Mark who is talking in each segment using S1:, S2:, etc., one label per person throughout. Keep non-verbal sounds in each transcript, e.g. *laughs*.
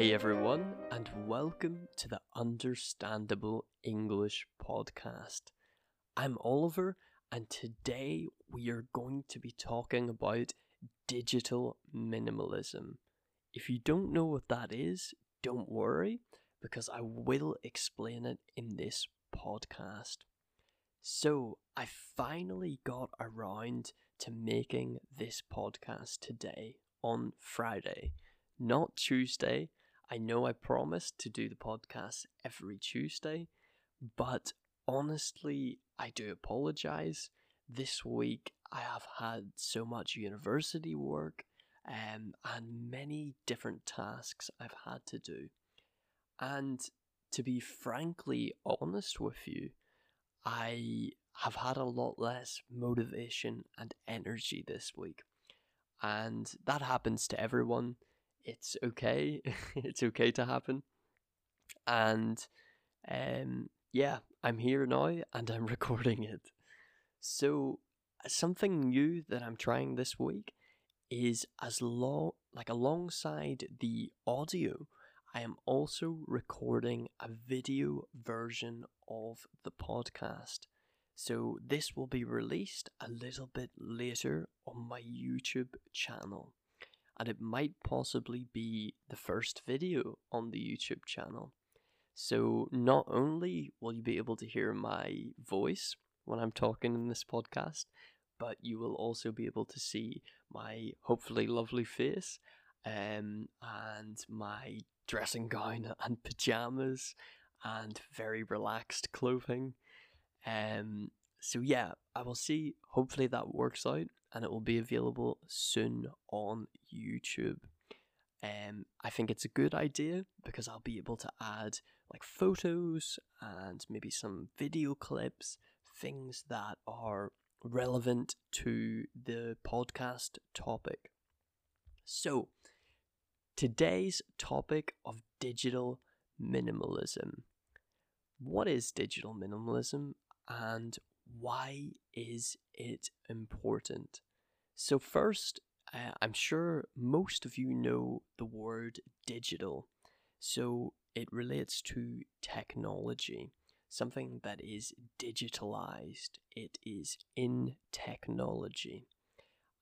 S1: Hey everyone, and welcome to the Understandable English podcast. I'm Oliver, and today we are going to be talking about digital minimalism. If you don't know what that is, don't worry, because I will explain it in this podcast. So, I finally got around to making this podcast today on Friday, not Tuesday. I know I promised to do the podcast every Tuesday, but honestly, I do apologize. This week I have had so much university work um, and many different tasks I've had to do. And to be frankly honest with you, I have had a lot less motivation and energy this week. And that happens to everyone. It's okay. *laughs* it's okay to happen. And um, yeah, I'm here now and I'm *laughs* recording it. So, something new that I'm trying this week is as long like alongside the audio, I am also recording a video version of the podcast. So this will be released a little bit later on my YouTube channel. And it might possibly be the first video on the YouTube channel. So not only will you be able to hear my voice when I'm talking in this podcast, but you will also be able to see my hopefully lovely face um, and my dressing gown and pajamas and very relaxed clothing. Um, so yeah, I will see. Hopefully that works out, and it will be available soon on YouTube. Um, I think it's a good idea because I'll be able to add like photos and maybe some video clips, things that are relevant to the podcast topic. So, today's topic of digital minimalism. What is digital minimalism and why is it important? So, first, I'm sure most of you know the word digital. So, it relates to technology something that is digitalized, it is in technology.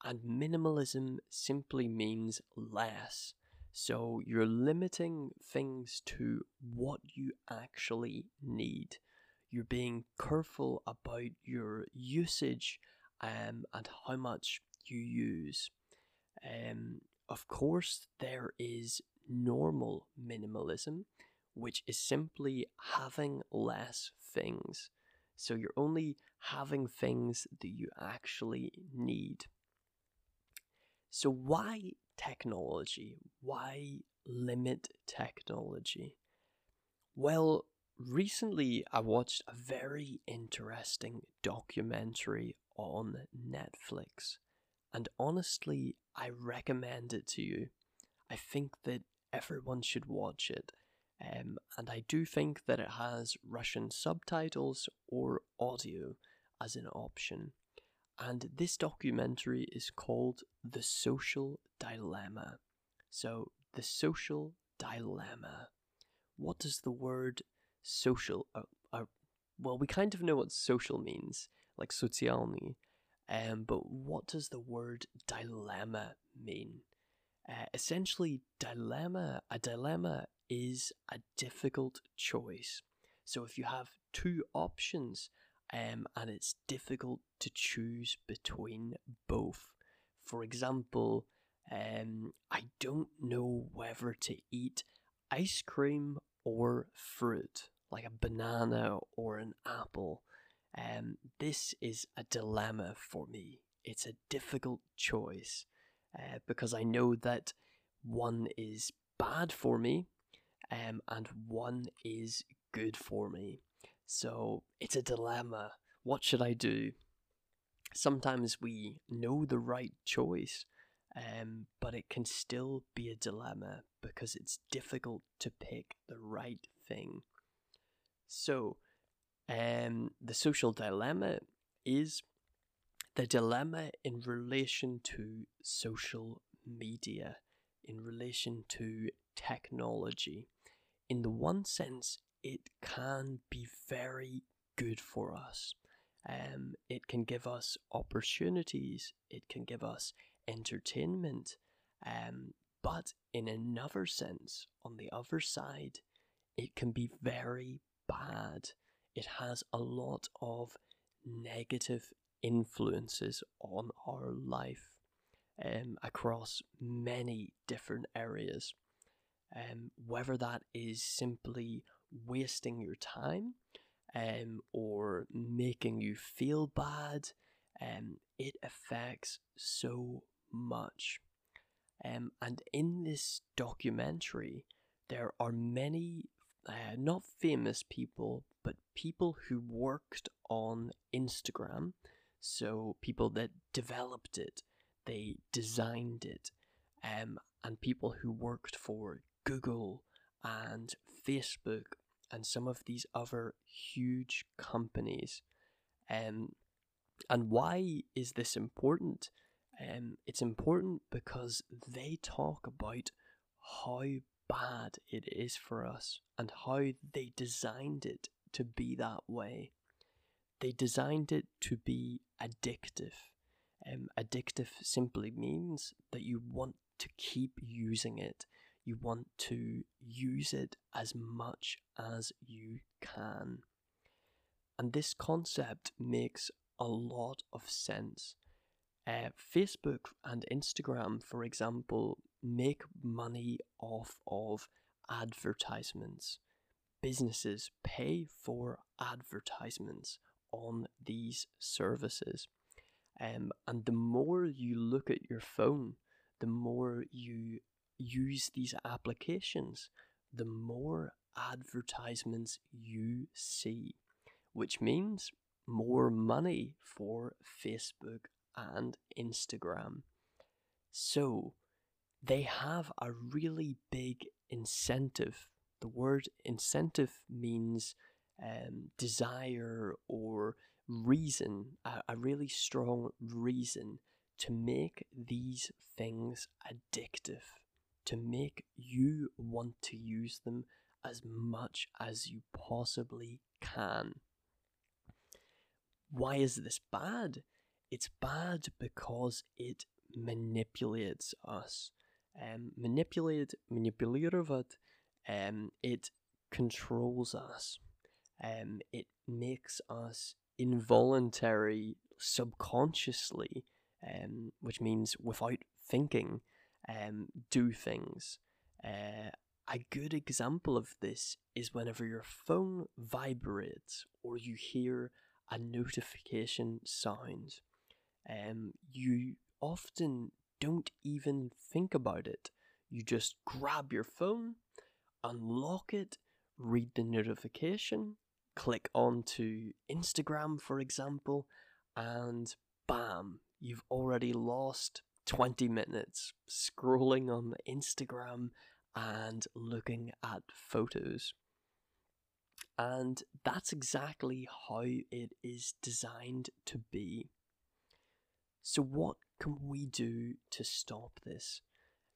S1: And minimalism simply means less. So you're limiting things to what you actually need. You're being careful about your usage um, and how much you use. Um, of course, there is normal minimalism, which is simply having less things. So you're only having things that you actually need. So, why technology? Why limit technology? Well, recently I watched a very interesting documentary on Netflix, and honestly, I recommend it to you. I think that everyone should watch it. Um, and I do think that it has Russian subtitles or audio as an option. And this documentary is called The Social Dilemma. So, The Social Dilemma. What does the word social, uh, uh, well, we kind of know what social means, like socialny, um, but what does the word dilemma mean? Uh, essentially, dilemma, a dilemma is a difficult choice. So if you have two options um, and it's difficult to choose between both, for example, um, I don't know whether to eat ice cream or fruit, like a banana or an apple. Um, this is a dilemma for me. It's a difficult choice uh, because I know that one is bad for me um, and one is good for me. So it's a dilemma. What should I do? Sometimes we know the right choice, um, but it can still be a dilemma because it's difficult to pick the right thing. So, um, the social dilemma is the dilemma in relation to social media, in relation to technology. In the one sense, it can be very good for us. Um, it can give us opportunities, it can give us entertainment, um, but in another sense, on the other side, it can be very bad. It has a lot of negative influences on our life um, across many different areas. Um, whether that is simply wasting your time um, or making you feel bad, um, it affects so much. Um, and in this documentary, there are many, uh, not famous people, but people who worked on Instagram. So, people that developed it, they designed it, um, and people who worked for Google and Facebook and some of these other huge companies. Um, and why is this important? Um, it's important because they talk about how bad it is for us and how they designed it to be that way. They designed it to be addictive. Um, addictive simply means that you want to keep using it. You want to use it as much as you can. And this concept makes a lot of sense. Uh, Facebook and Instagram, for example, make money off of advertisements. Businesses pay for advertisements on these services. Um, and the more you look at your phone, the more you use these applications, the more advertisements you see, which means more money for Facebook and Instagram. So they have a really big incentive. The word incentive means um, desire or reason, a, a really strong reason to make these things addictive, to make you want to use them as much as you possibly can. Why is this bad? It's bad because it manipulates us. Um, manipulate, manipulировать, um, it controls us. Um, it makes us involuntary, subconsciously, um, which means without thinking, um, do things. Uh, a good example of this is whenever your phone vibrates or you hear a notification sound. Um, you often don't even think about it. You just grab your phone, unlock it, read the notification, click onto Instagram, for example, and bam, you've already lost 20 minutes scrolling on Instagram and looking at photos. And that's exactly how it is designed to be. So, what can we do to stop this?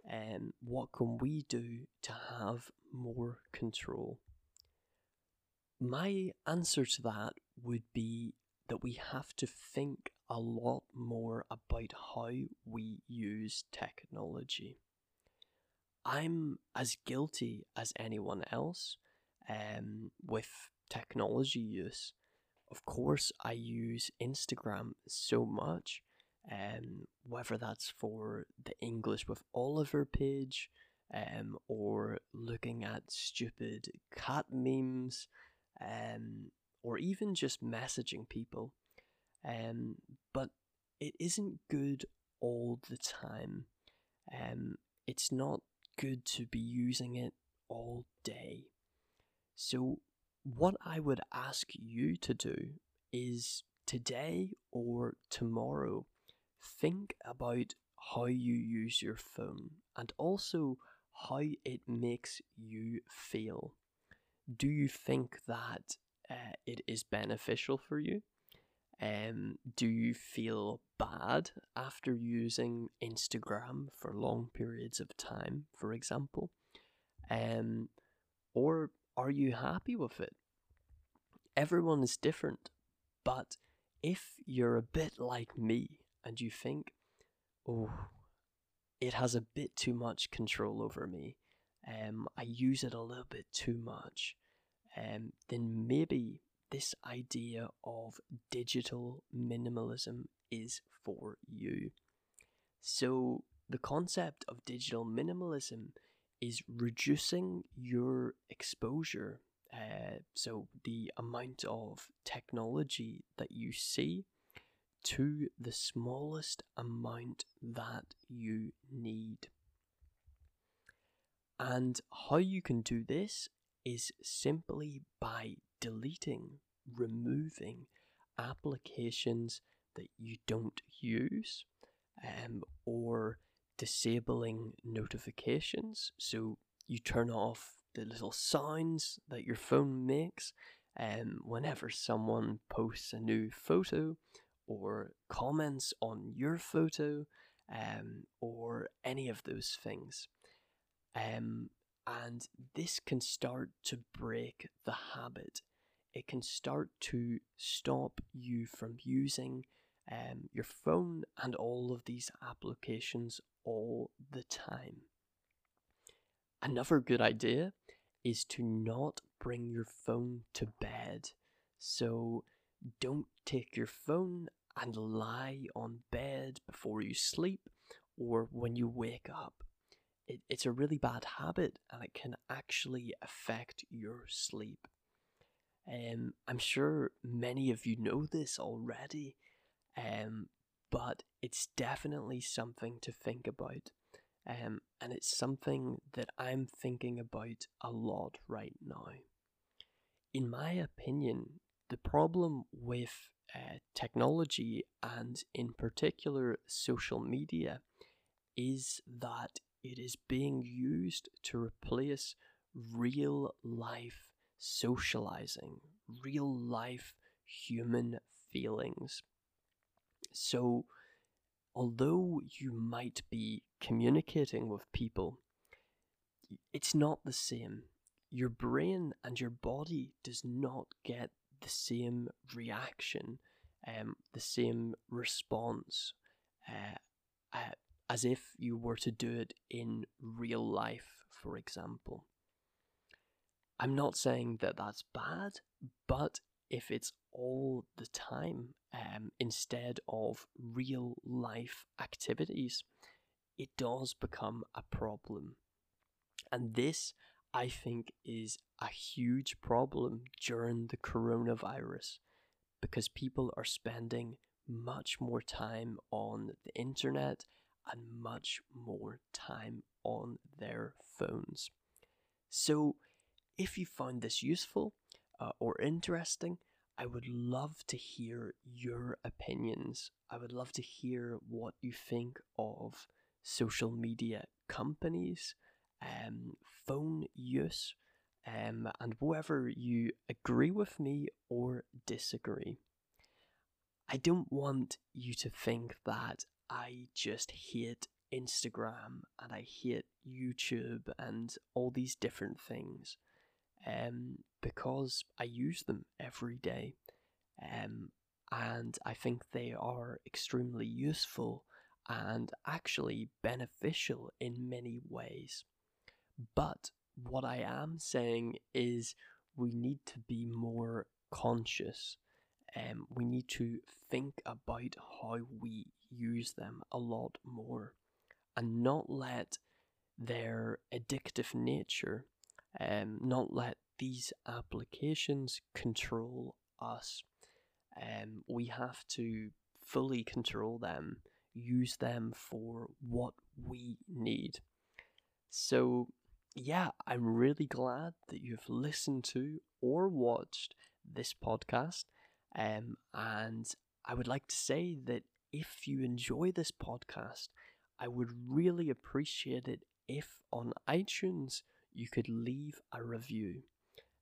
S1: And um, what can we do to have more control? My answer to that would be that we have to think a lot more about how we use technology. I'm as guilty as anyone else um, with technology use. Of course, I use Instagram so much um, whether that's for the English with Oliver page, um, or looking at stupid cat memes, um, or even just messaging people. Um, but it isn't good all the time. Um, it's not good to be using it all day. So, what I would ask you to do is today or tomorrow think about how you use your phone and also how it makes you feel. Do you think that uh, it is beneficial for you? Um, do you feel bad after using Instagram for long periods of time, for example? Um, or are you happy with it? Everyone is different, but if you're a bit like me and you think, oh, it has a bit too much control over me, um, I use it a little bit too much, um, then maybe this idea of digital minimalism is for you. So, the concept of digital minimalism is reducing your exposure. Uh, so, the amount of technology that you see to the smallest amount that you need. And how you can do this is simply by deleting, removing applications that you don't use um, or disabling notifications. So you turn off the little sounds that your phone makes um, whenever someone posts a new photo or comments on your photo um, or any of those things. Um, and this can start to break the habit. It can start to stop you from using um, your phone and all of these applications all the time. Another good idea is to not bring your phone to bed. So don't take your phone and lie on bed before you sleep or when you wake up. It, it's a really bad habit and it can actually affect your sleep. Um, I'm sure many of you know this already, um, but it's definitely something to think about. Um, and it's something that I'm thinking about a lot right now. In my opinion, the problem with uh, technology and, in particular, social media is that it is being used to replace real life socializing, real life human feelings. So, although you might be communicating with people, it's not the same. Your brain and your body does not get the same reaction, um, the same response, uh, uh, as if you were to do it in real life, for example. I'm not saying that that's bad, but if it's all the time um, instead of real life activities, it does become a problem. And this I think is a huge problem during the coronavirus because people are spending much more time on the internet and much more time on their phones. So, if you found this useful uh, or interesting, I would love to hear your opinions. I would love to hear what you think of social media companies um, phone use, um, and whether you agree with me or disagree. I don't want you to think that I just hate Instagram and I hate YouTube and all these different things um, because I use them every day. Um, and I think they are extremely useful and actually beneficial in many ways. But what I am saying is we need to be more conscious. Um, we need to think about how we use them a lot more and not let their addictive nature, um, not let these applications control us. Um, we have to fully control them, use them for what we need. So, yeah, I'm really glad that you've listened to or watched this podcast. Um, and I would like to say that if you enjoy this podcast, I would really appreciate it if on iTunes you could leave a review.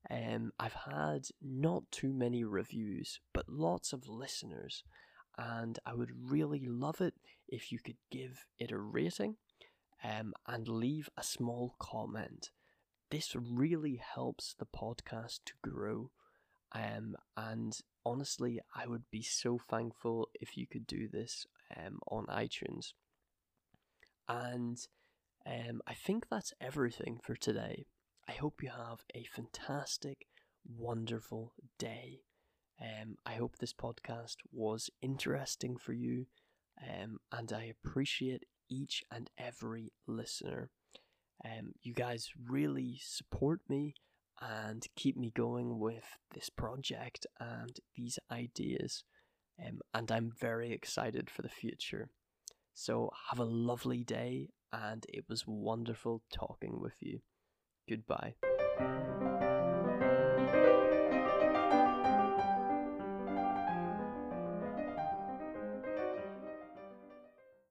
S1: Um, I've had not too many reviews, but lots of listeners, and I would really love it if you could give it a rating um, and leave a small comment this really helps the podcast to grow. Um, and honestly, I would be so thankful if you could do this um, on iTunes. And um, I think that's everything for today. I hope you have a fantastic, wonderful day. Um, I hope this podcast was interesting for you, um, and I appreciate each and every listener. Um, you guys really support me and keep me going with this project and these ideas, um, and I'm very excited for the future. So, have a lovely day, and it was wonderful talking with you. Goodbye.